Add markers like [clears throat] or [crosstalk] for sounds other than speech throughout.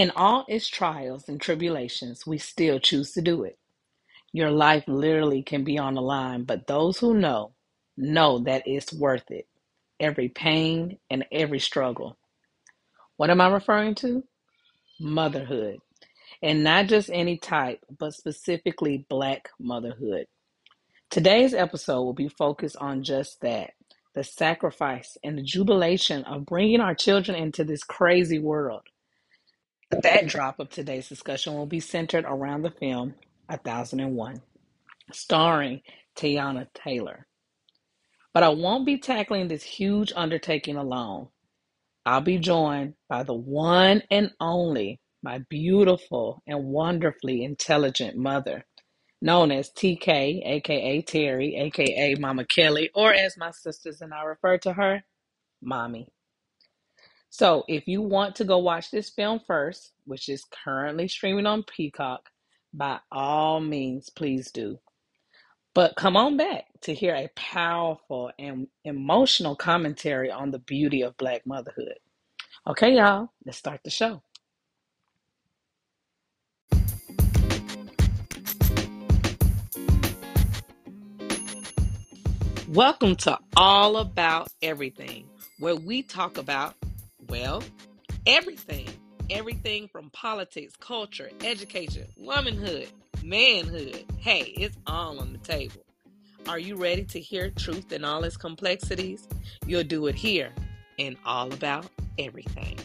In all its trials and tribulations, we still choose to do it. Your life literally can be on the line, but those who know, know that it's worth it. Every pain and every struggle. What am I referring to? Motherhood. And not just any type, but specifically Black motherhood. Today's episode will be focused on just that the sacrifice and the jubilation of bringing our children into this crazy world. The backdrop of today's discussion will be centered around the film A Thousand and One, starring Teyana Taylor. But I won't be tackling this huge undertaking alone. I'll be joined by the one and only, my beautiful and wonderfully intelligent mother, known as TK, aka Terry, aka Mama Kelly, or as my sisters and I refer to her, Mommy. So if you want to go watch this film first, which is currently streaming on Peacock, by all means, please do. But come on back to hear a powerful and emotional commentary on the beauty of Black motherhood. Okay, y'all, let's start the show. Welcome to All About Everything, where we talk about, well, everything. Everything from politics, culture, education, womanhood, manhood. Hey, it's all on the table. Are you ready to hear truth in all its complexities? You'll do it here in All About Everything.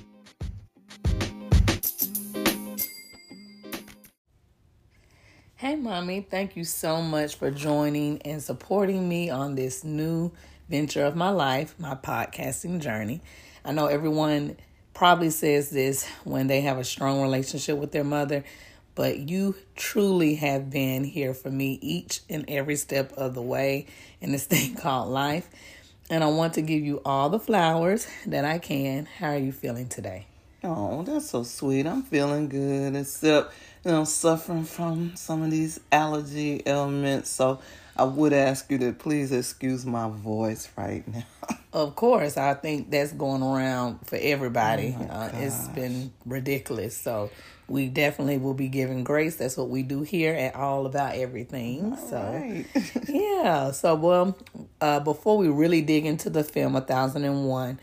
Hey, Mommy, thank you so much for joining and supporting me on this new venture of my life, my podcasting journey. I know everyone probably says this when they have a strong relationship with their mother, but you truly have been here for me each and every step of the way in this [laughs] thing called life. And I want to give you all the flowers that I can. How are you feeling today? Oh, that's so sweet. I'm feeling good, except, you know, suffering from some of these allergy ailments. So I would ask you to please excuse my voice right now. [laughs] Of course, I think that's going around for everybody. Oh uh, it's been ridiculous. So we definitely will be giving grace. That's what we do here at All About Everything. so right. [laughs] yeah. So well, uh, before we really dig into the film A Thousand and One,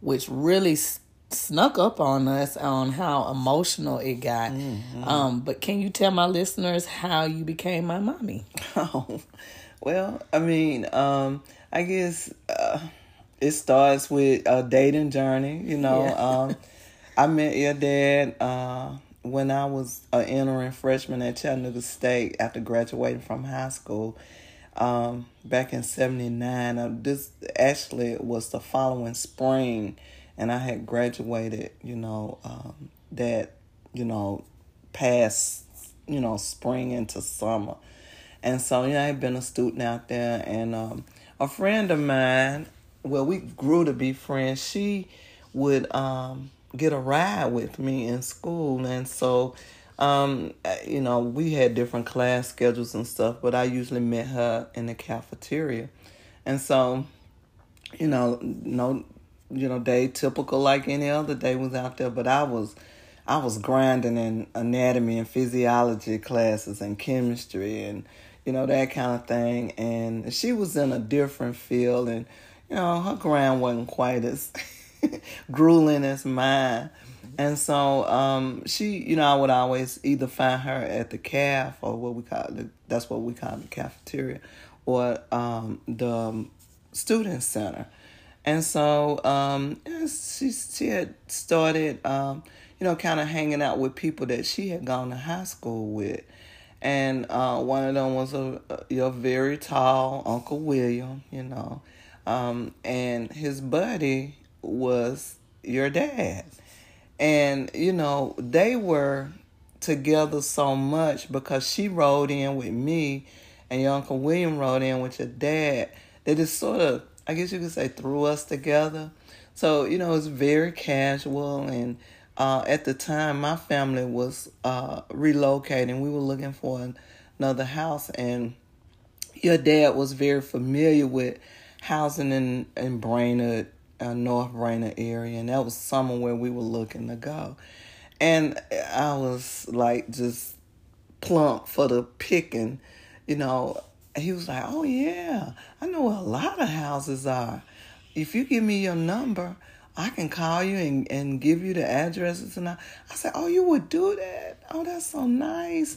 which really s- snuck up on us on how emotional it got. Um, but can you tell my listeners how you became my mommy? [laughs] Oh, well, I mean, um, I guess uh, it starts with a dating journey. You know, Yeah. um, I met your dad uh, when I was an entering freshman at Chattanooga State after graduating from high school um, back in '79. Uh, this actually was the following spring, and I had graduated. You know, um, that you know past you know spring into summer. And so, yeah, I've been a student out there. And um, a friend of mine, well, we grew to be friends. She would um, get a ride with me in school. And so, um, you know, we had different class schedules and stuff, but I usually met her in the cafeteria. And so, you know, no, you know, day typical like any other day was out there, but I was, I was grinding in anatomy and physiology classes and chemistry and, you know, that kind of thing. And she was in a different field and, you know, her grind wasn't quite as [laughs] grueling as mine. And so, um, she, you know, I would always either find her at the calf or what we call the, that's what we call the cafeteria or, um, the student center. And so um, she she had started, um, you know, kind of hanging out with people that she had gone to high school with, and uh, one of them was a, a very tall Uncle William, you know, um, and his buddy was your dad, and you know they were together so much because she rode in with me, and your Uncle William rode in with your dad. They just sort of I guess you could say threw us together. So, you know, it's very casual and uh, at the time, my family was uh, relocating. We were looking for another house, and your dad was very familiar with housing in in Brainerd, uh, North Brainerd area, and that was somewhere we were looking to go. And I was like just plump for the picking, you know. He was like, "Oh yeah, I know where a lot of houses are. If you give me your number." I can call you and, and give you the addresses and I, I said, Oh, you would do that? Oh, that's so nice.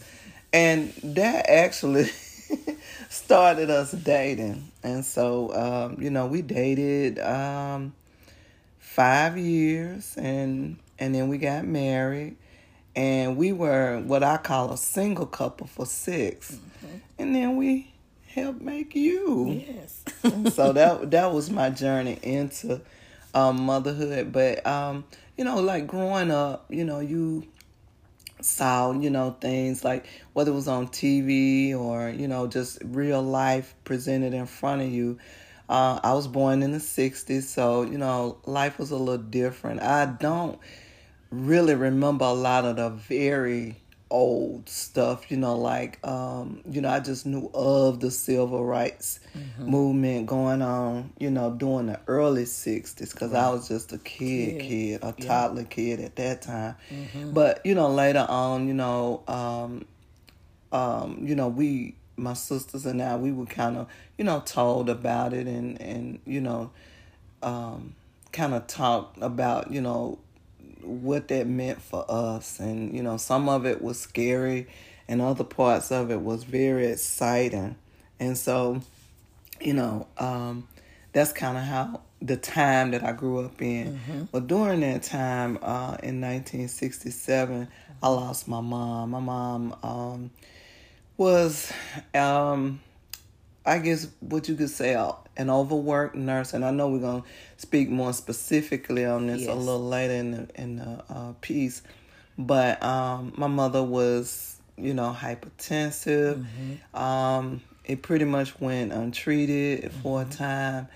And that actually [laughs] [laughs] started us dating. And so, um, you know, we dated um, five years and and then we got married. And we were what I call a single couple for 6 mm-hmm. And then we helped make you. Yes. so that that was my journey into um, motherhood. But um, you know, like growing up, you know, you saw, you know, things like whether it was on TV or, you know, just real life presented in front of you. Uh, I was born in the 60s, so, you know, life was a little different. I don't really remember a lot of the very old stuff, you know, like, um, you know, I just knew of the civil rights mm-hmm. movement going on, you know, during the early 60s because right. I was just a kid, kid, a toddler yeah. kid at that time. Mm-hmm. But, you know, later on, you know, um, um, you know, we, my sisters and I, we were kind of, you know, told about it and, and you know, um, kind of talked about, you know, what that meant for us. And, you know, some of it was scary and other parts of it was very exciting. And so, you know, um, that's kind of how the time that I grew up in. Mm-hmm. But during that time uh, in 1967, I lost my mom. My mom um, was, um, I guess, what you could say, an overworked nurse, and I know we're gonna speak more specifically on this yes. a little later in the in the uh, piece. But um, my mother was, you know, hypertensive. Mm-hmm. Um, it pretty much went untreated mm-hmm. for a mm-hmm. time,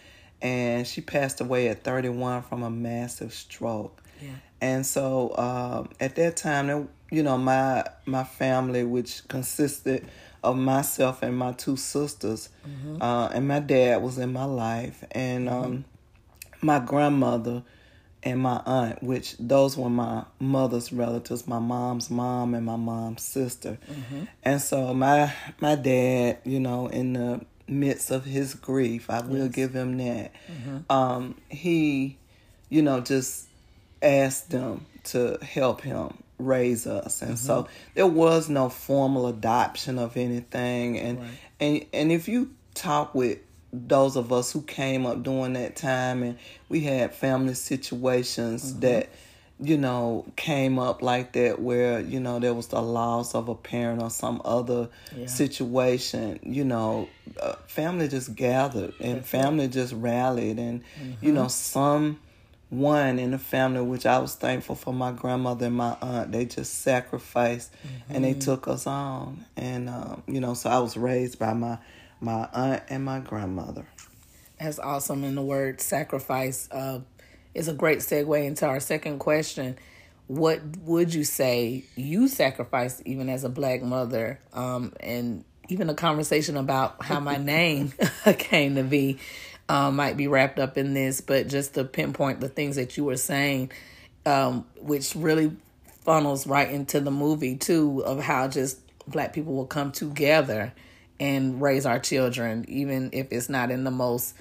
and she passed away at 31 from a massive stroke. Yeah. And so um, at that time, you know, my my family, which consisted of myself and my two sisters. Mm-hmm. Uh, and my dad was in my life. And mm-hmm. um, my grandmother and my aunt, which those were my mother's relatives, my mom's mom and my mom's sister. Mm-hmm. And so my my dad, you know, in the midst of his grief, I will yes. give him that. Mm-hmm. Um, he, you know, just asked them to help him raise us and mm-hmm. so there was no formal adoption of anything and right. and and if you talk with those of us who came up during that time and we had family situations mm-hmm. that you know came up like that where you know there was the loss of a parent or some other yeah. situation you know uh, family just gathered and family just rallied and mm-hmm. you know some one in the family, which I was thankful for my grandmother and my aunt. They just sacrificed mm-hmm. and they mm-hmm. took us on. And, um, you know, so I was raised by my, my aunt and my grandmother. That's awesome. And the word sacrifice uh, is a great segue into our second question. What would you say you sacrificed even as a black mother? Um, and even a conversation about how my [laughs] name [laughs] came to be um, might be wrapped up in this, but just to pinpoint the things that you were saying, um, which really funnels right into the movie too, of how just black people will come together and raise our children, even if it's not in the most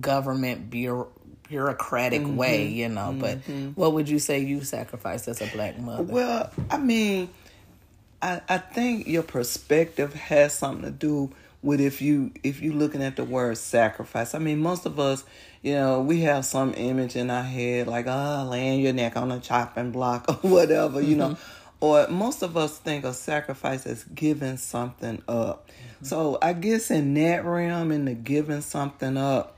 government bureau bureaucratic mm-hmm. way, you know. Mm-hmm. But what would you say you sacrificed as a black mother? Well, I mean, I I think your perspective has something to do with if you if you looking at the word sacrifice. I mean, most of us, you know, we have some image in our head like, oh, laying your neck on a chopping block [laughs] or whatever, you know. Mm-hmm. Or most of us think of sacrifice as giving something up. Mm-hmm. So I guess in that realm, in the giving something up,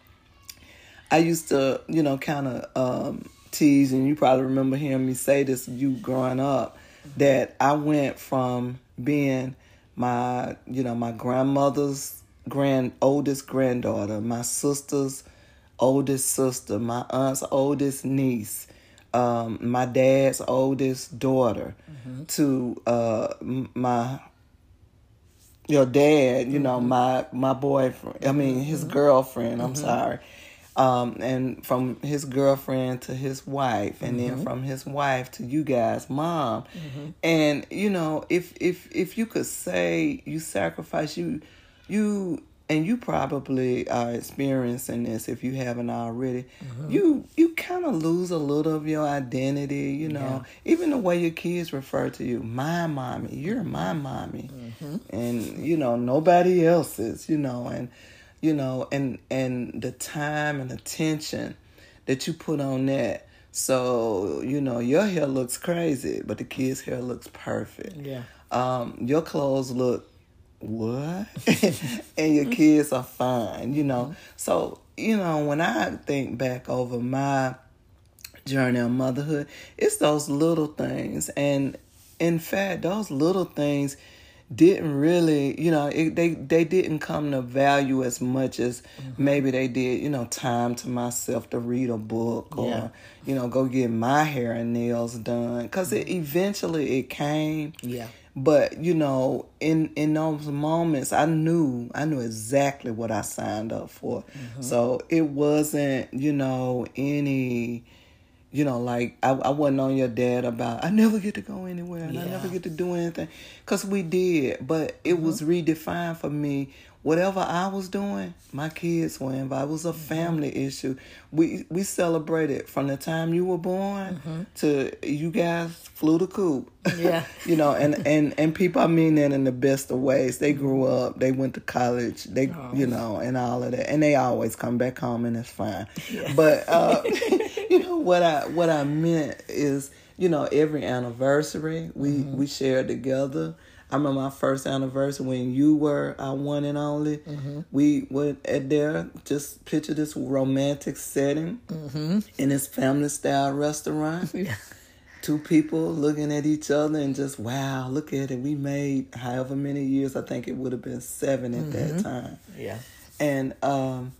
I used to, you know, kind of um, tease, and you probably remember hearing me say this, you growing up, mm-hmm. that I went from being my you know my grandmother's grand oldest granddaughter, my sister's oldest sister, my aunt's oldest niece, um, my dad's oldest daughter Mm-hmm. to uh, my your dad, you Mm-hmm. know, my my boyfriend. I mean, his girlfriend. I'm Mm-hmm. sorry. Um, and from his girlfriend to his wife, and Mm-hmm. then from his wife to you guys, mom. And you know, if if if you could say you sacrifice you, you and you probably are experiencing this if you haven't already. Mm-hmm. You you kind of lose a little of your identity. You know, even the way your kids refer to you, my mommy. You're my mommy, Mm-hmm. and you know nobody else's. You know, and you know, and and the time and attention that you put on that. So you know your hair looks crazy, but the kids' hair looks perfect. Yeah. Um, your clothes look what, [laughs] and your kids are fine. You know, so you know when I think back over my journey of motherhood, it's those little things, and in fact, those little things didn't really, you know, it, they they didn't come to value as much as mm-hmm. maybe they did, you know, time to myself to read a book or Yeah. you know go get my hair and nails done because it mm-hmm. eventually it came. Yeah. But you know, in in those moments, I knew I knew exactly what I signed up for. Mm-hmm. So it wasn't, you know, any, you know, like I, I wasn't on your dad about I never get to go anywhere and I never get to do anything, cause we did. But it was mm-hmm. redefined for me. Whatever I was doing, my kids were involved. It was a mm-hmm. family issue. We we celebrated from the time you were born mm-hmm. to you guys flew the coop. Yeah. [laughs] you know, and and and people I mean that in the best of ways. They grew up, they went to college, they you oh. know, and all of that, and they always come back home, and it's fine. [laughs] But uh, [laughs] you know what I what I meant is, you know, every anniversary we mm-hmm. we shared together. I remember my first anniversary when you were our one and only. Mm-hmm. We went at there, just picture this romantic setting mm-hmm. in this family style restaurant. [laughs] Two people looking at each other and just wow look at it. We made however many years. I think it would have been 7 at that time. Yeah. and um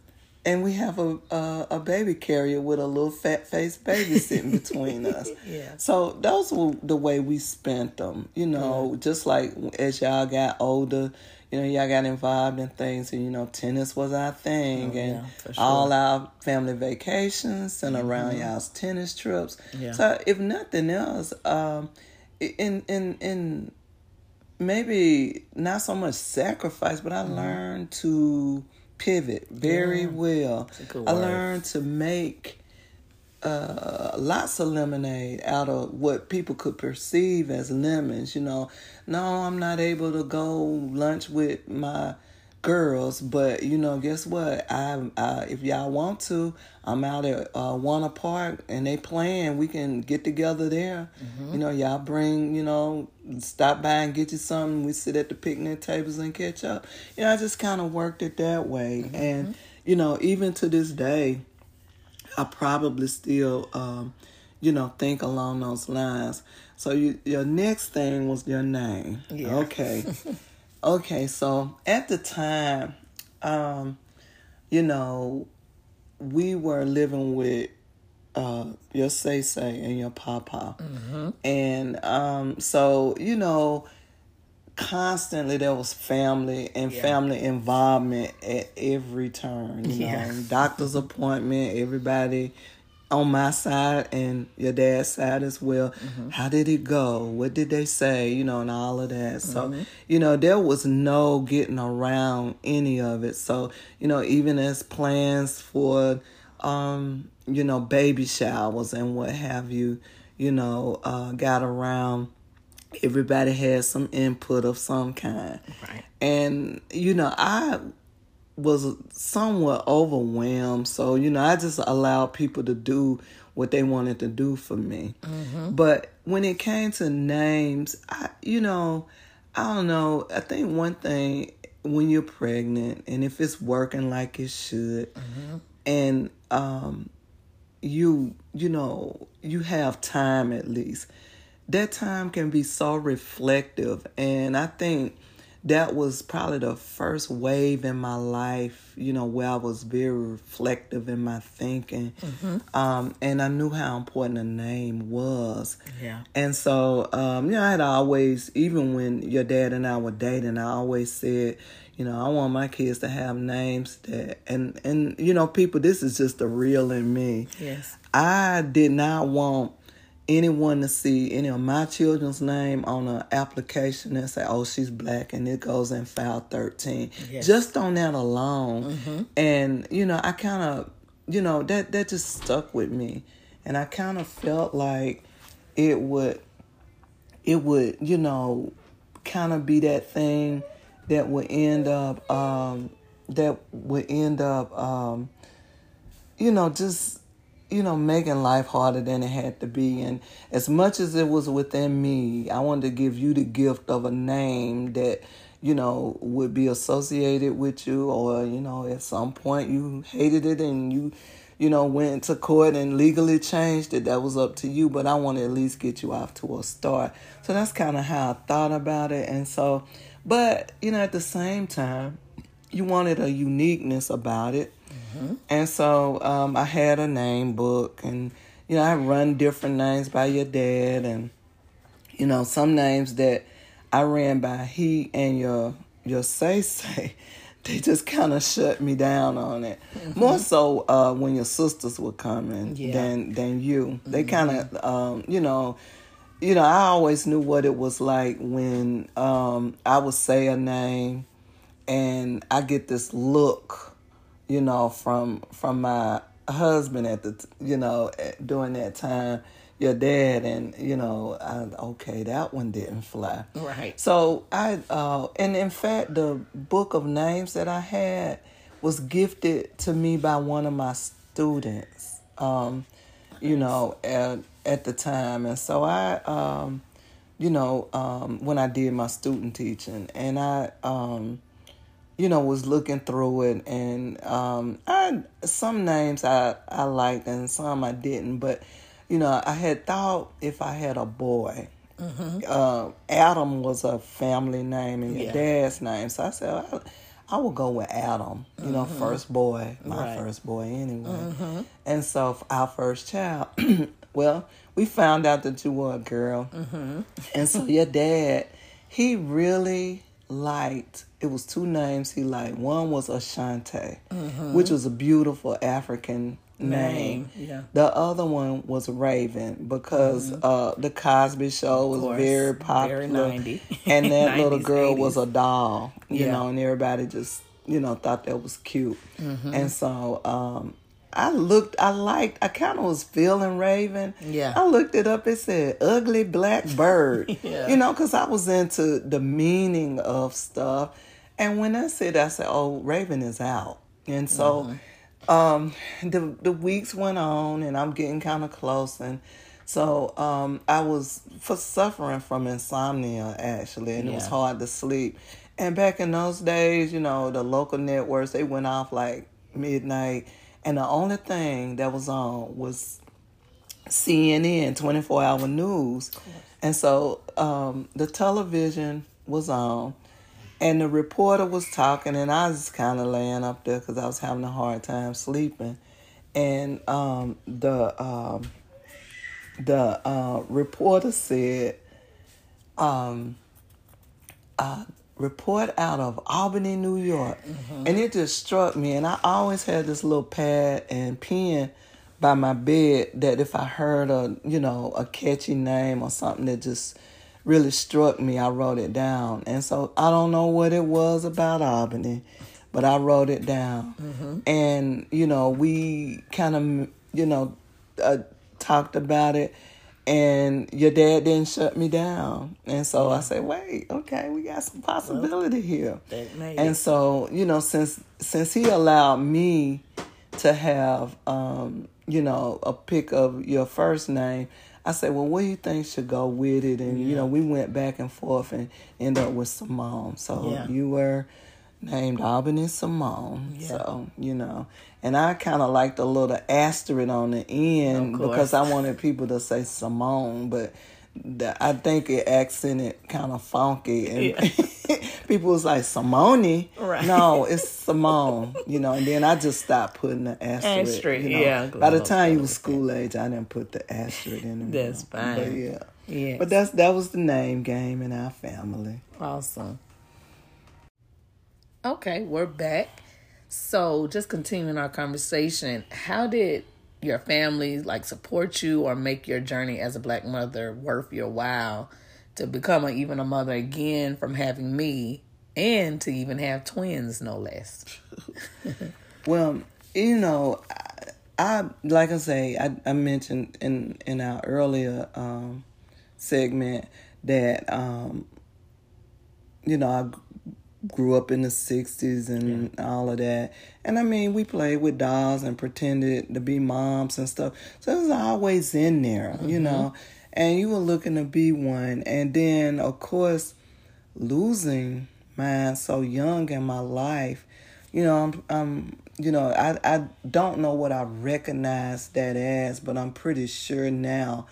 and we have a, a a baby carrier with a little fat faced baby sitting [laughs] between us Yeah. so those were the way we spent them you know just like as y'all got older you know y'all got involved in things and you know tennis was our thing Oh, and yeah, sure. all our family vacations and around y'all's tennis trips Yeah. so if nothing else um in in in maybe not so much sacrifice but i Mm-hmm. learned to pivot very well. A good i learned to make uh, lots of lemonade out of what people could perceive as lemons. You know, no, I'm not able to go lunch with my girls, but you know, guess what? I, I if y'all want to, I'm out at uh, Warner Park and they playing. We can get together there. You know, y'all bring you know, stop by and get you something. We sit at the picnic tables and catch up. You know, I just kind of worked it that way, and you know, even to this day. I probably still, um, you know, think along those lines. So you, your next thing was your name. Yeah. Okay. [laughs] okay. So at the time, um, you know, we were living with uh, your say say and your papa, and um, so you know, constantly there was family and Yeah. family involvement at every turn. You know, Yeah. doctor's appointment, everybody on my side and your dad's side as well. How did it go? What did they say? You know, and all of that. So, you know, there was no getting around any of it. So, you know, even as plans for um, you know, baby showers and what have you, you know, uh got around everybody had some input of some kind. Right. And, you know, I was somewhat overwhelmed. So, you know, I just allowed people to do what they wanted to do for me. But when it came to names, I, you know, I don't know. I think one thing when you're pregnant and if it's working like it should, and um, you, you know, you have time at least, that time can be so reflective. And I think that was probably the first wave in my life, you know, where I was very reflective in my thinking. Um, and I knew how important a name was. Yeah. And so, um, you know, I had always, even when your dad and I were dating, I always said, you know, I want my kids to have names that, and, and, you know, people, this is just the real in me. Yes. I did not want anyone to see any of my children's name on an application and say, "Oh, she's black," and it goes in file thirteen. Yes. Just on that alone, and you know, I kind of, you know, that that just stuck with me, and I kind of felt like it would, it would, you know, kind of be that thing that would end up, um, that would end up, um, you know, just you know, making life harder than it had to be. And as much as it was within me, I wanted to give you the gift of a name that, you know, would be associated with you, or, you know, at some point you hated it and you, you know, went to court and legally changed it. That was up to you, but I want to at least get you off to a start. So that's kind of how I thought about it. And so, but, you know, at the same time, you wanted a uniqueness about it. And so um, I had a name book, and you know I run different names by your dad, and you know some names that I ran by he and your your say say, [laughs] they just kind of shut me down on it. More so uh, when your sisters were coming Yeah. than than you. They kind of um, you know. You know, I always knew what it was like when um, I would say a name and I get this look, you know, from from my husband at the, you know, during that time, your dad, and you know, I, okay, that one didn't fly. Right. So I, uh, and in fact, the book of names that I had was gifted to me by one of my students. Um, you know, at at the time, and so I, um, you know, um, when I did my student teaching, and I, um, you know, was looking through it, and um, I some names I I liked and some I didn't, but you know, I had thought if I had a boy, uh, Adam was a family name and your Yeah. dad's name, so I said I, I will go with Adam. You know, first boy, my Right. first boy anyway, and so our first child. [clears throat] Well, we found out that you were a girl, and so your dad, he really liked. It was two names he liked. One was Ashante, which was a beautiful African name. Name, yeah. The other one was Raven because uh, the Cosby Show was course. very Very popular, 90. [laughs] and that [laughs] little 90s, girl was a doll, you Yeah. know, and everybody just you know thought that was cute, Mm-hmm. and so. um I looked, I liked, I kind of was feeling Raven. Yeah. I looked it up, it said ugly black bird. [laughs] Yeah. You know, because I was into the meaning of stuff. And when I said, that, I said, oh, Raven is out. And so um, the, the weeks went on, and I'm getting kind of close. And so um, I was for suffering from insomnia, actually, and it was hard to sleep. And back in those days, you know, the local networks, they went off like midnight. And the only thing that was on was CNN, 24 hour news. And so um, the television was on, and the reporter was talking, and I was kind of laying up there because I was having a hard time sleeping. And um, the um, the uh, reporter said, um, uh, report out of Albany, New York. And it just struck me. And I always had this little pad and pen by my bed that if I heard a, you know, a catchy name or something that just really struck me, I wrote it down. And so I don't know what it was about Albany, but I wrote it down. And, you know, we kind of, you know, uh, talked about it and your dad didn't shut me down. And so I said, wait, okay, we got some possibility here. And it. so, you know, since since he allowed me to have um, you know, a pick of your first name, I said, Well, what do you think should go with it? And you know, we went back and forth and ended up with Simone. So Yeah. you were named Albany Simone. Yeah. So, you know. And I kinda liked the little asterisk on the end because I wanted people to say Simone, but the, I think it accented kind of funky, and [laughs] people was like Simone. Right. No, it's Simone. You know, and then I just stopped putting the asterisk. Asterisk, you know. yeah, By the time you was school age, I didn't put the asterisk in. anymore. That's But fine. yeah. Yes. But that's that was the name game in our family. Awesome. Okay, we're back. So, just continuing our conversation, how did your family like support you or make your journey as a black mother worth your while to become a, even a mother again from having me and to even have twins, no less? [laughs] Well, you know, I, I like I say, I, I mentioned in in our earlier um, segment that um, you know I grew up in the '60s and all of that, and I mean we played with dolls and pretended to be moms and stuff, so it was always in there, you mm-hmm. know, and you were looking to be one, and then of course losing mine so young in my life you know i'm i'm you know i i don't know what i recognize that as but i'm pretty sure now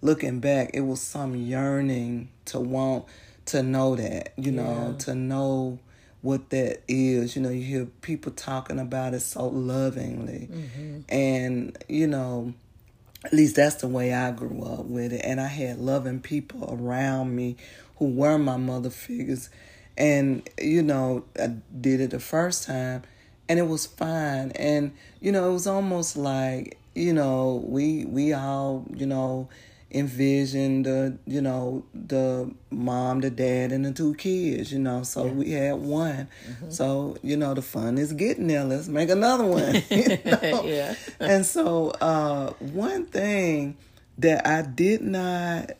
looking back it was some yearning to want to know that you know Yeah. to know what that is you know you hear people talking about it so lovingly mm-hmm. and you know at least that's the way I grew up with it. And I had loving people around me who were my mother figures. And, you know, I did it the first time and it was fine. And, you know, it was almost like, you know, we we all, you know, envisioned the, you know, the mom, the dad, and the two kids, you know. So we had one. So, you know, the fun is getting there. Let's make another one. [laughs] you know? [laughs] Yeah. and so uh, one thing that I did not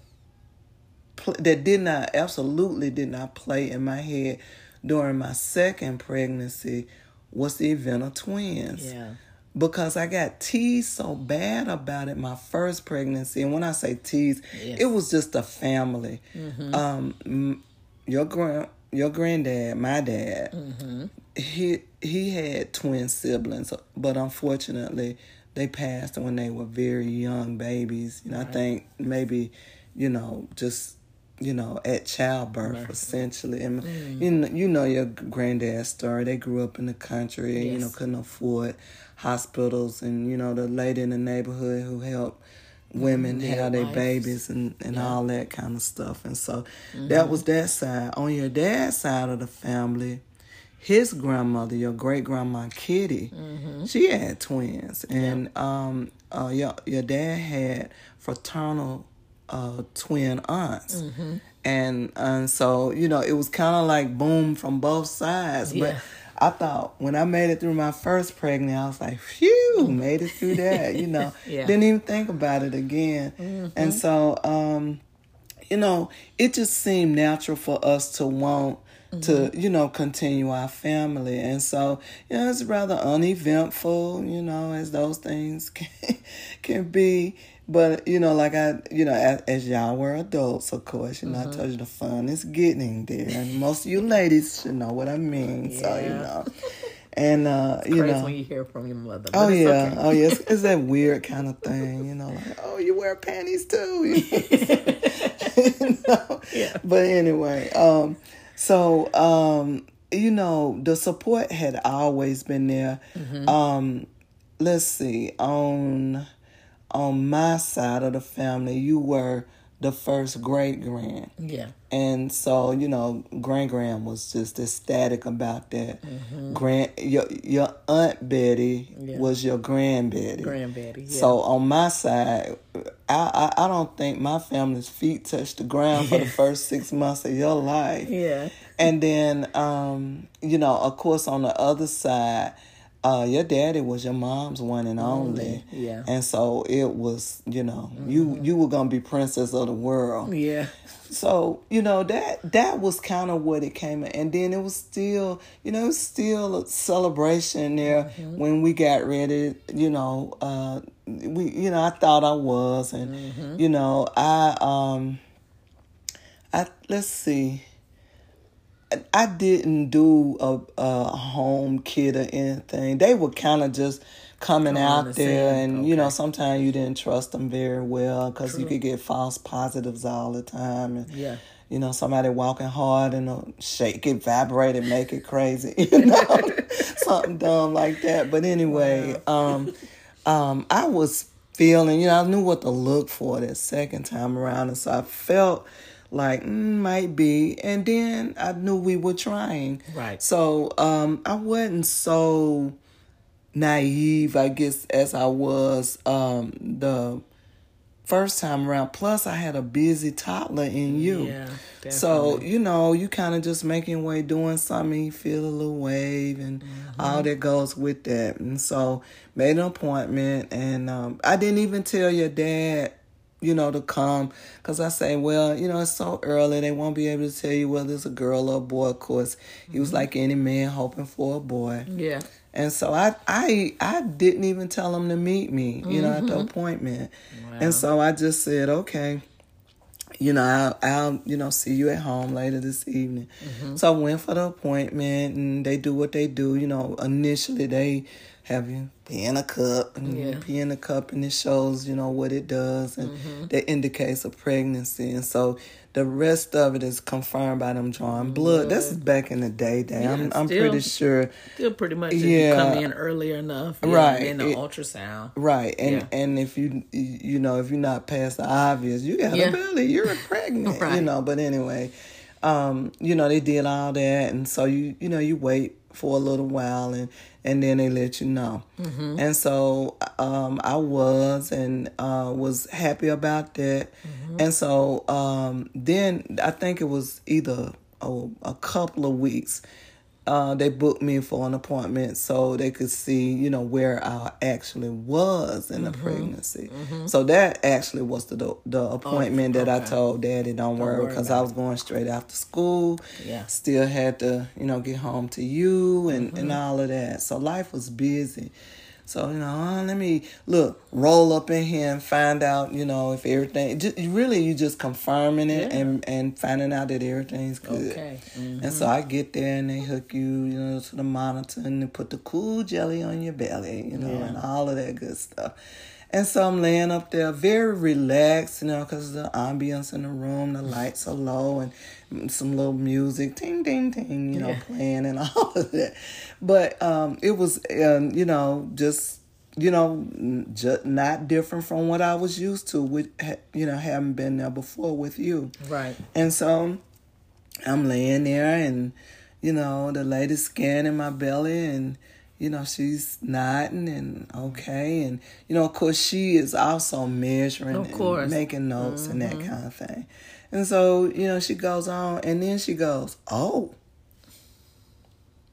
pl- that did not absolutely did not play in my head during my second pregnancy was the event of twins Yeah. Because I got teased so bad about it my first pregnancy. And when I say teased, Yes. it was just a family. Um, your grand, your granddad, my dad, he he had twin siblings, but unfortunately, they passed when they were very young babies. And know, I think maybe, you know, just you know, at childbirth, essentially. And you know, you know your granddad's story. They grew up in the country, you know, couldn't afford hospitals, and you know, the lady in the neighborhood who helped women have their babies and and all that kind of stuff. And so that was that side. On your dad's side of the family. His grandmother, your great grandma Kitty, she had twins, and um, uh, your your dad had fraternal uh, twin aunts. And and so, you know, it was kind of like boom from both sides. Yeah. But I thought when I made it through my first pregnancy, I was like, phew, made it through that, you know. [laughs] Yeah. Didn't even think about it again. And so, um, you know, it just seemed natural for us to want to, you know, continue our family. And so, you know, it's rather uneventful, you know, as those things [laughs] can, can be. But, you know, like I, you know, as, as y'all were adults, of course, you know, I told you the fun is getting there. And most of you ladies should know what I mean. So, you know. And, uh, you Crazy know. when you hear from your mother. Oh it's yeah, okay. oh yeah. It's, it's that [laughs] weird kind of thing, you know. Like, oh, you wear panties too. [laughs] You know? [laughs] Yeah. But anyway, um, so um, you know, the support had always been there. Mm-hmm. Um, let's see on on my side of the family, you were the first great grand. Yeah. And so, you know, Grand Grand was just ecstatic about that. Mm-hmm. Grand, your your aunt Betty Yeah. was your grandbetty. Grandbaby. Yeah. So on my side, I, I I don't think my family's feet touched the ground for the [laughs] first six months of your life. yeah. And then, um, you know, of course, on the other side, uh, your daddy was your mom's one and only. yeah. Mm-hmm. And so it was, you know, you you were gonna be princess of the world. Yeah. So you know that that was kind of what it came, and then it was still, you know, it was still a celebration there Mm-hmm. when we got ready. You know, uh, we, you know, I thought I was, and Mm-hmm. you know, I, um, I let's see. I- didn't do a, a home kid or anything. They were kind of just coming out the there, and you know, sometimes you didn't trust them very well because you could get false positives all the time, and Yeah. you know, somebody walking hard and uh, shake it, vibrate it, make it crazy, [laughs] you know, [laughs] something dumb like that. But anyway, um, um, I was feeling, you know, I knew what to look for that second time around, and so I felt like mm, might be, and then I knew we were trying, Right. So um, I wasn't so naive, I guess, as I was um, the first time around. Plus, I had a busy toddler in you. Yeah, So, you know, you kind of just making way doing something, you feel a little wave and Mm-hmm. all that goes with that. And so, made an appointment, and um, I didn't even tell your dad. You know, to come because I say, well, you know, it's so early, they won't be able to tell you whether it's a girl or a boy. Of course, he Mm-hmm. was like any man hoping for a boy. Yeah. And so I I I didn't even tell him to meet me, you know, at the appointment. Wow. And so I just said, okay, you know, I'll, I'll you know see you at home later this evening. So I went for the appointment, and they do what they do. You know, initially they have you pee in a cup and Yeah. pee in a cup, and it shows you know what it does, and that indicates a pregnancy. And so the rest of it is confirmed by them drawing blood. This is back in the day. Day I'm Yeah, I'm pretty sure. Still pretty much if Yeah. you come in earlier enough. Yeah, Right. And then the It- ultrasound. Right, and Yeah. and if you you know if you're not past the obvious, you got Yeah. a belly, you're [laughs] pregnant, you know. But anyway, um, you know they did all that, and so you you know you wait for a little while, and and then they let you know. Mm-hmm. And so um, I was and uh, was happy about that, Mm-hmm. and so um, then I think it was either a, a couple of weeks uh, they booked me for an appointment so they could see, you know, where I actually was in the Mm-hmm. pregnancy. So that actually was the the appointment that I told Daddy don't, worry worry because I was going straight after school. Yeah. Still had to, you know, get home to you and Mm-hmm. and all of that. So life was busy. So you know, uh, let me look, roll up in here and find out, you know, if everything. Just, really, you just confirming it Yeah. and and finding out that everything's good. Okay. Mm. And so I get there and they hook you, you know, to the monitor and they put the cool jelly on your belly, you know, Yeah. and all of that good stuff. And so I'm laying up there very relaxed, you know, because the ambience in the room, the lights are low and some little music, ting, ting, ting, you know, Yeah. playing and [laughs] all of that. But um, it was, um, you know, just, you know, just not different from what I was used to with, you know, having been there before with you. Right. And so I'm laying there and, you know, the lady's scanning my belly and, you know, she's nodding and okay. And, you know, of course, she is also measuring Of and course. making notes and that mm-hmm. kind of thing. And so, you know, she goes on and then she goes, oh.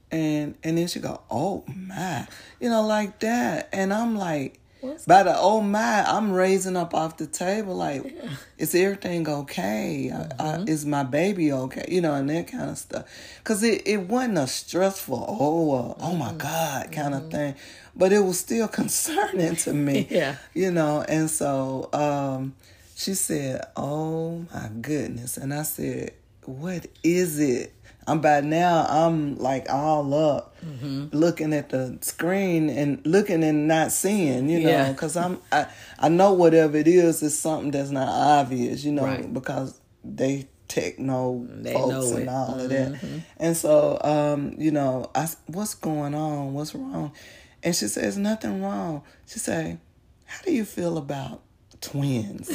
And and then she go, oh my, you know, like that. And I'm like, What's- by the oh my, I'm raising up off the table like, [laughs] is everything okay? I, I, is my baby okay? You know, and that kind of stuff. Cause it, it wasn't a stressful oh uh, oh my god kind of thing, but it was still [laughs] concerning to me. [laughs] Yeah. you know. And so um, she said, "Oh my goodness," and I said, "What is it?" I'm by now. I'm like all up, Mm-hmm. looking at the screen and looking and not seeing, you know, Yeah. because I'm I I know whatever it is is something that's not obvious, you know, Right. because they techno They folks and it. Mm-hmm. all of that, and so um, you know, I what's going on? What's wrong? And she says nothing wrong. She say, "How do you feel about twins?"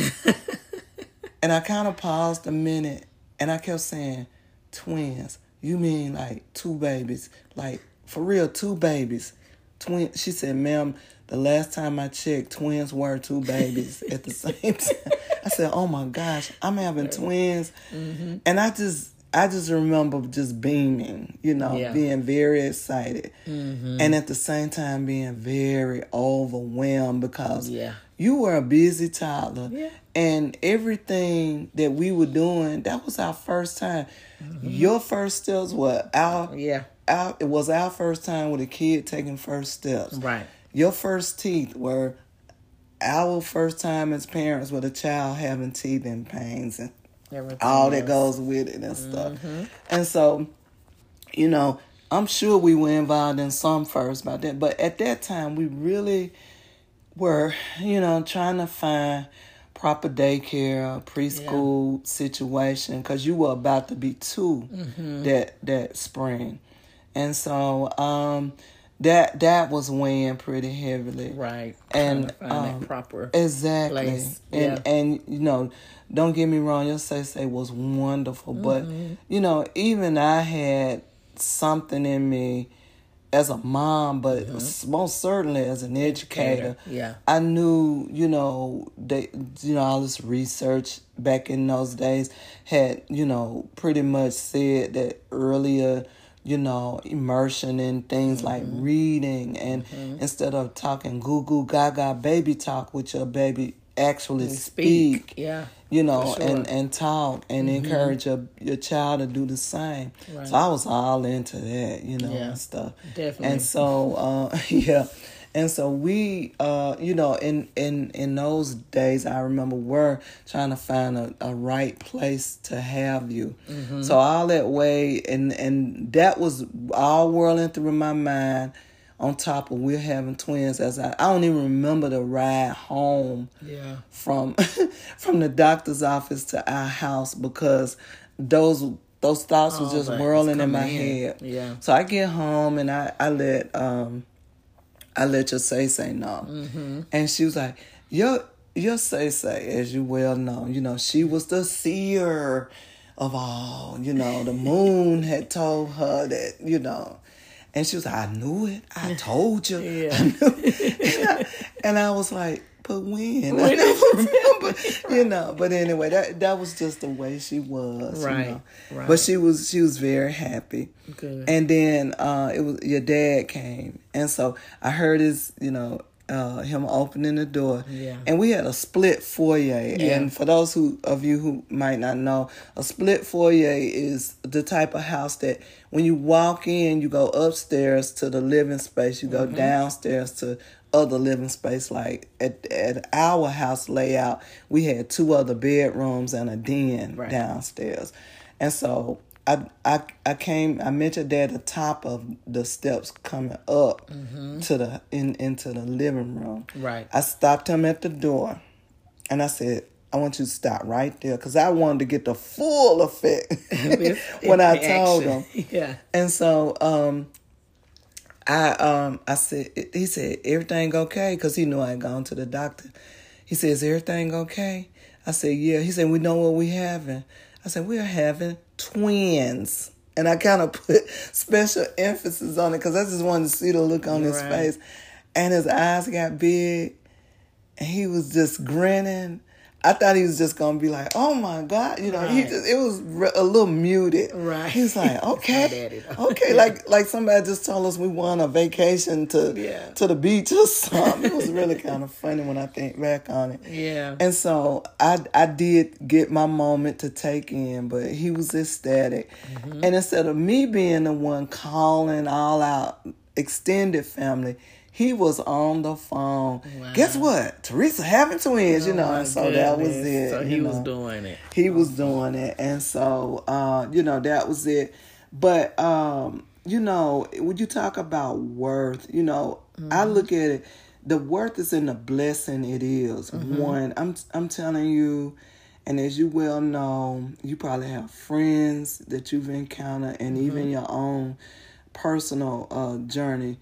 [laughs] and I kind of paused a minute, and I kept saying, "Twins? You mean like two babies? Like for real, two babies? Twin?" She said, "Ma'am, the last time I checked, twins were two babies at the [laughs] same time." I said, "Oh my gosh, I'm having twins," mm-hmm. and I just. I just remember just beaming, you know, Yeah. being very excited, mm-hmm. and at the same time being very overwhelmed because Yeah. you were a busy toddler Yeah. and everything that we were doing that was our first time Mm-hmm. your first steps were our, Yeah. our it was our first time with a kid taking first steps Right. your first teeth were our first time as parents with a child having teeth and pains and Everything all that goes with it and stuff. Mm-hmm. And so, you know, I'm sure we were involved in some first about that, but at that time we really were, you know, trying to find proper daycare, preschool situation, because you were about to be 2 Mm-hmm. that that spring, and so um, that that was weighing pretty heavily. Right. And, um, proper. Exactly. place, And yeah. and you know, don't get me wrong, your say say was wonderful, but Mm-hmm. you know, even I had something in me as a mom, but most certainly as an educator. Mm-hmm. Yeah. I knew, you know, they, you know, all this research back in those days had, you know, pretty much said that earlier, you know, immersion in things like Mm-hmm. reading and instead of talking goo goo gaga baby talk with your baby actually speak, Speak. Yeah. You know, sure. Mm-hmm. and and talk and encourage your your child to do the same. Right. So I was all into that, you know, Yeah. and stuff. Definitely. And so, uh, [laughs] yeah, and so we, uh, you know, in in in those days, I remember we're trying to find a, a right place to have you. Mm-hmm. So all that way, and and that was all whirling through my mind. On top of we're having twins, as I, I don't even remember the ride home Yeah. from [laughs] from the doctor's office to our house because those those thoughts was All just whirling in my in. head. Yeah. So I get home and I I let um I let your say say know, Mm-hmm. and she was like your your say say as you well know, you know she was the seer of all. You know the moon had told her that you know. And she was like, I knew it. I told you. Yeah. I. And, I, [laughs] and I was like, but when? [laughs] I never remember. You know. But anyway, that that was just the way she was. you Right, know. right. But she was she was very happy. Good. And then uh, it was your dad came, and so I heard his, you know, uh, him opening the door. Yeah. And we had a split foyer. Yeah. And for those who of you who might not know, a split foyer is the type of house that when you walk in, you go upstairs to the living space, you Mm-hmm. go downstairs to other living space. Like at at our house layout, we had two other bedrooms and a den Right. downstairs. And so I I I came I mentioned your dad at the top of the steps coming up to the in into the living room. Right. I stopped him at the door and I said, I want you to stop right there because I wanted to get the full effect [laughs] [laughs] when I told him. [laughs] Yeah. And so um I um I said he said everything okay because he knew I had gone to the doctor. He said, Is everything okay? I said, Yeah. He said, We know what we having. I said, We're having twins. And I kind of put [laughs] special emphasis on it because I just wanted to see the look on his Right. face. And his eyes got big and he was just grinning. I thought he was just gonna be like, "Oh my God," you know. He just it was re- a little muted. Right. He was like, [laughs] "Okay, okay," like like somebody just told us we won a vacation to Yeah. to the beach or something. It was really kind of funny when I think back on it. Yeah. And so I I did get my moment to take in, but he was ecstatic. Mm-hmm. And instead of me being the one calling all out extended family, he was on the phone. Wow. Guess what? Teresa having twins, you Oh, know. And so that was it. So you he was doing it. He was doing it, and so uh, you know that was it. But um, you know, when you talk about worth, you know, I look at it. The worth is in the blessing it is. One, I'm I'm telling you, and as you well know, you probably have friends that you've encountered, and even your own personal uh, journey.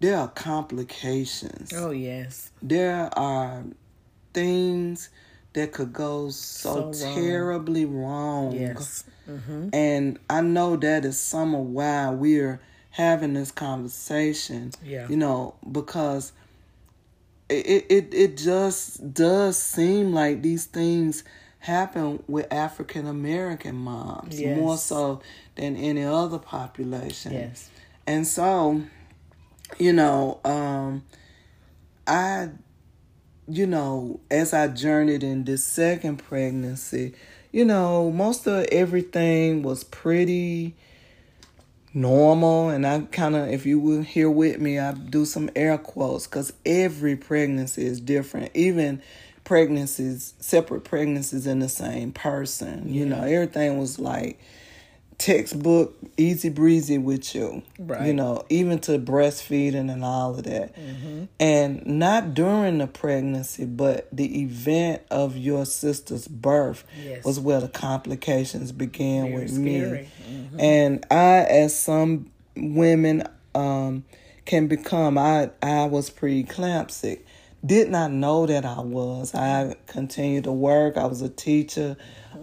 There are complications Oh yes. there are things that could go so, So wrong. terribly wrong. Yes. Mm-hmm. And I know that is some of why we're having this conversation. Yeah. You know, because it it it just does seem like these things happen with African American moms Yes. more so than any other population. Yes. And so, you know, um, I, you know, as I journeyed in this second pregnancy, you know, most of everything was pretty normal. And I kind of, if you were here with me, I do some air quotes because every pregnancy is different. Even pregnancies, separate pregnancies in the same person, you know, everything was like, textbook easy breezy with you. Right. You know, even to breastfeeding and all of that. Mm-hmm. And not during the pregnancy, but the event of your sister's birth Yes. was where the complications began Very with scary. Mm-hmm. me. And I, as some women um, can become, I, I was preeclamptic. Did not know that I was. I continued to work. I was a teacher.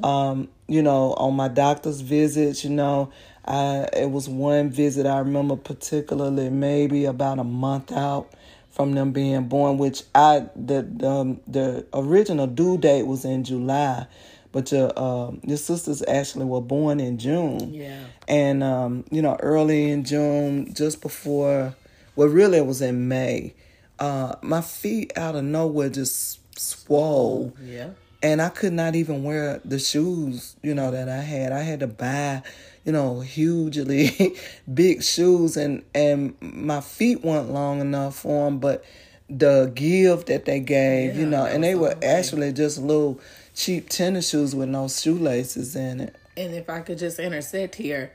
Um, you know, on my doctor's visits, you know, I it was one visit I remember particularly, maybe about a month out from them being born, which I the the, um, the original due date was in July, but your um your sisters actually were born in June. Yeah. And um, you know, early in June, just before, well, really it was in May. Uh, my feet out of nowhere just swole, Yeah. and I could not even wear the shoes, you know, that I had. I had to buy, you know, hugely [laughs] big shoes, and and my feet weren't long enough for them, but the give that they gave, you know, and they were actually just little cheap tennis shoes with no shoelaces in it. And if I could just intersect here,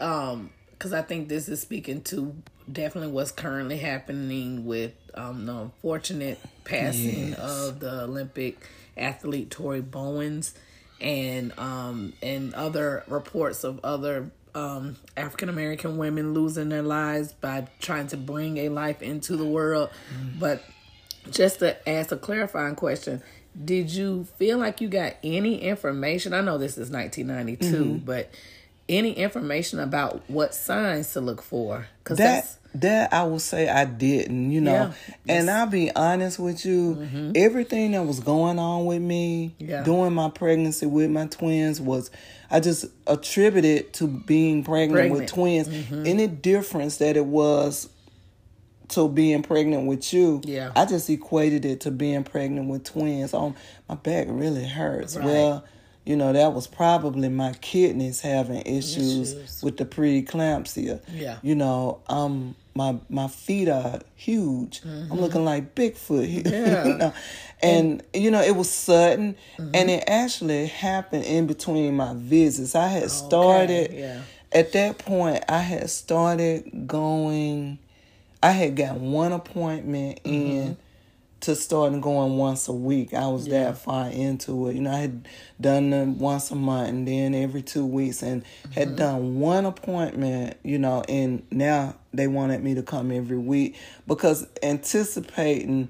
um, because I think this is speaking to definitely what's currently happening with um, the unfortunate passing Yes. of the Olympic athlete Tori Bowie, and um, and other reports of other um, African American women losing their lives by trying to bring a life into the world, but just to ask a clarifying question did you feel like you got any information i know this is 1992 Mm-hmm. but any information about what signs to look for because that that I will say I didn't, you know. Yeah. And I'll be honest with you, everything that was going on with me Mm-hmm. Yeah. during my pregnancy with my twins was I just attributed to being pregnant, with Pregnant. Mm-hmm. twins. Any difference that it was to being pregnant with you, Yeah. I just equated it to being pregnant with twins. Oh, my back really hurts. Right. Well, you know, that was probably my kidneys having issues, Issues. with the preeclampsia. Yeah. You know, um my my feet are huge. I'm looking like Bigfoot. [laughs] you Mm-hmm. Yeah. know? And you know, it was sudden Mm-hmm. and it actually happened in between my visits. I had started yeah. at that point I had started going I had got one appointment in to starting going once a week. I was Yeah. that far into it. You know, I had done them once a month and then every two weeks and had done one appointment, you know, and now they wanted me to come every week because anticipating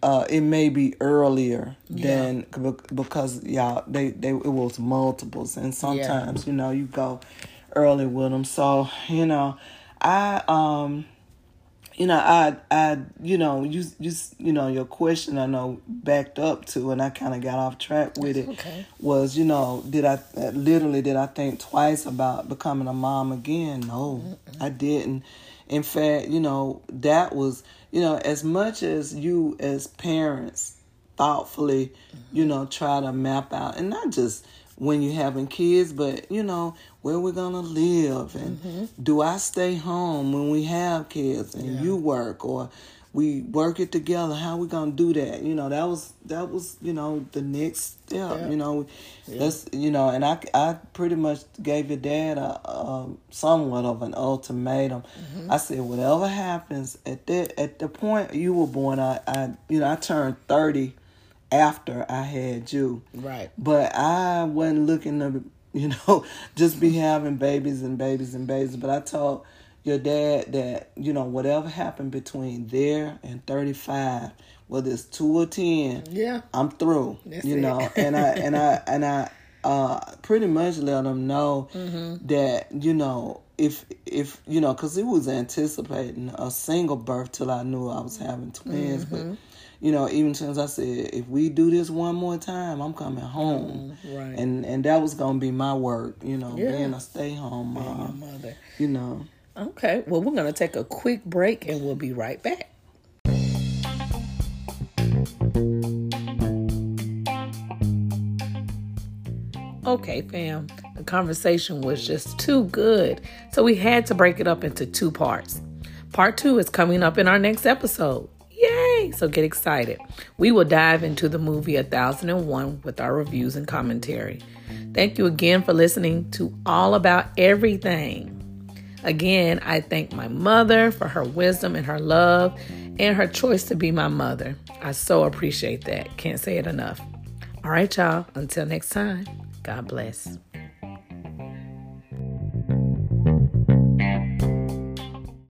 uh, it may be earlier than because y'all they they it was multiples and sometimes you know you go early with them so you know I um you know, I, I, you know, you, you, you know, your question I know backed up to, and I kind of got off track with it. Okay. Was you know, did I literally did I think twice about becoming a mom again? No, I didn't. In fact, you know, that was, you know, as much as you as parents thoughtfully, you mm-hmm. know, try to map out, and not just when you're having kids, but you know where we're gonna live, and mm-hmm. do I stay home when we have kids, and you work, or we work it together? How we gonna do that? You know, that was that was you know the next step. Yeah. You know, that's you know, and I I pretty much gave your dad a, a somewhat of an ultimatum. Mm-hmm. I said whatever happens at that at the point you were born, I I you know I turned thirty after I had you. right But I wasn't looking to, [laughs] you know, just be having babies and babies and babies. But I told your dad that, you know, whatever happened between there and 35, whether it's two or 10, yeah I'm through. That's you it. know, and I, and I, [laughs] and I, uh, pretty much let them know Mm-hmm. that, you know, if, if, you know, cause it was anticipating a single birth till I knew I was having twins, Mm-hmm. but, you know, even since I said, if we do this one more time, I'm coming home. Mm, right. And and that was gonna be my work, you know, Yeah. being a stay home mom. mother You know. okay well we're gonna take a quick break and we'll be right back Okay, fam. The conversation was just too good. So we had to break it up into two parts. Part two is coming up in our next episode. So get excited. We will dive into the movie A Thousand and One with our reviews and commentary. Thank you again for listening to All About Everything. Again, I thank my mother for her wisdom and her love and her choice to be my mother. I so appreciate that. Can't say it enough. All right, y'all. Until next time, God bless.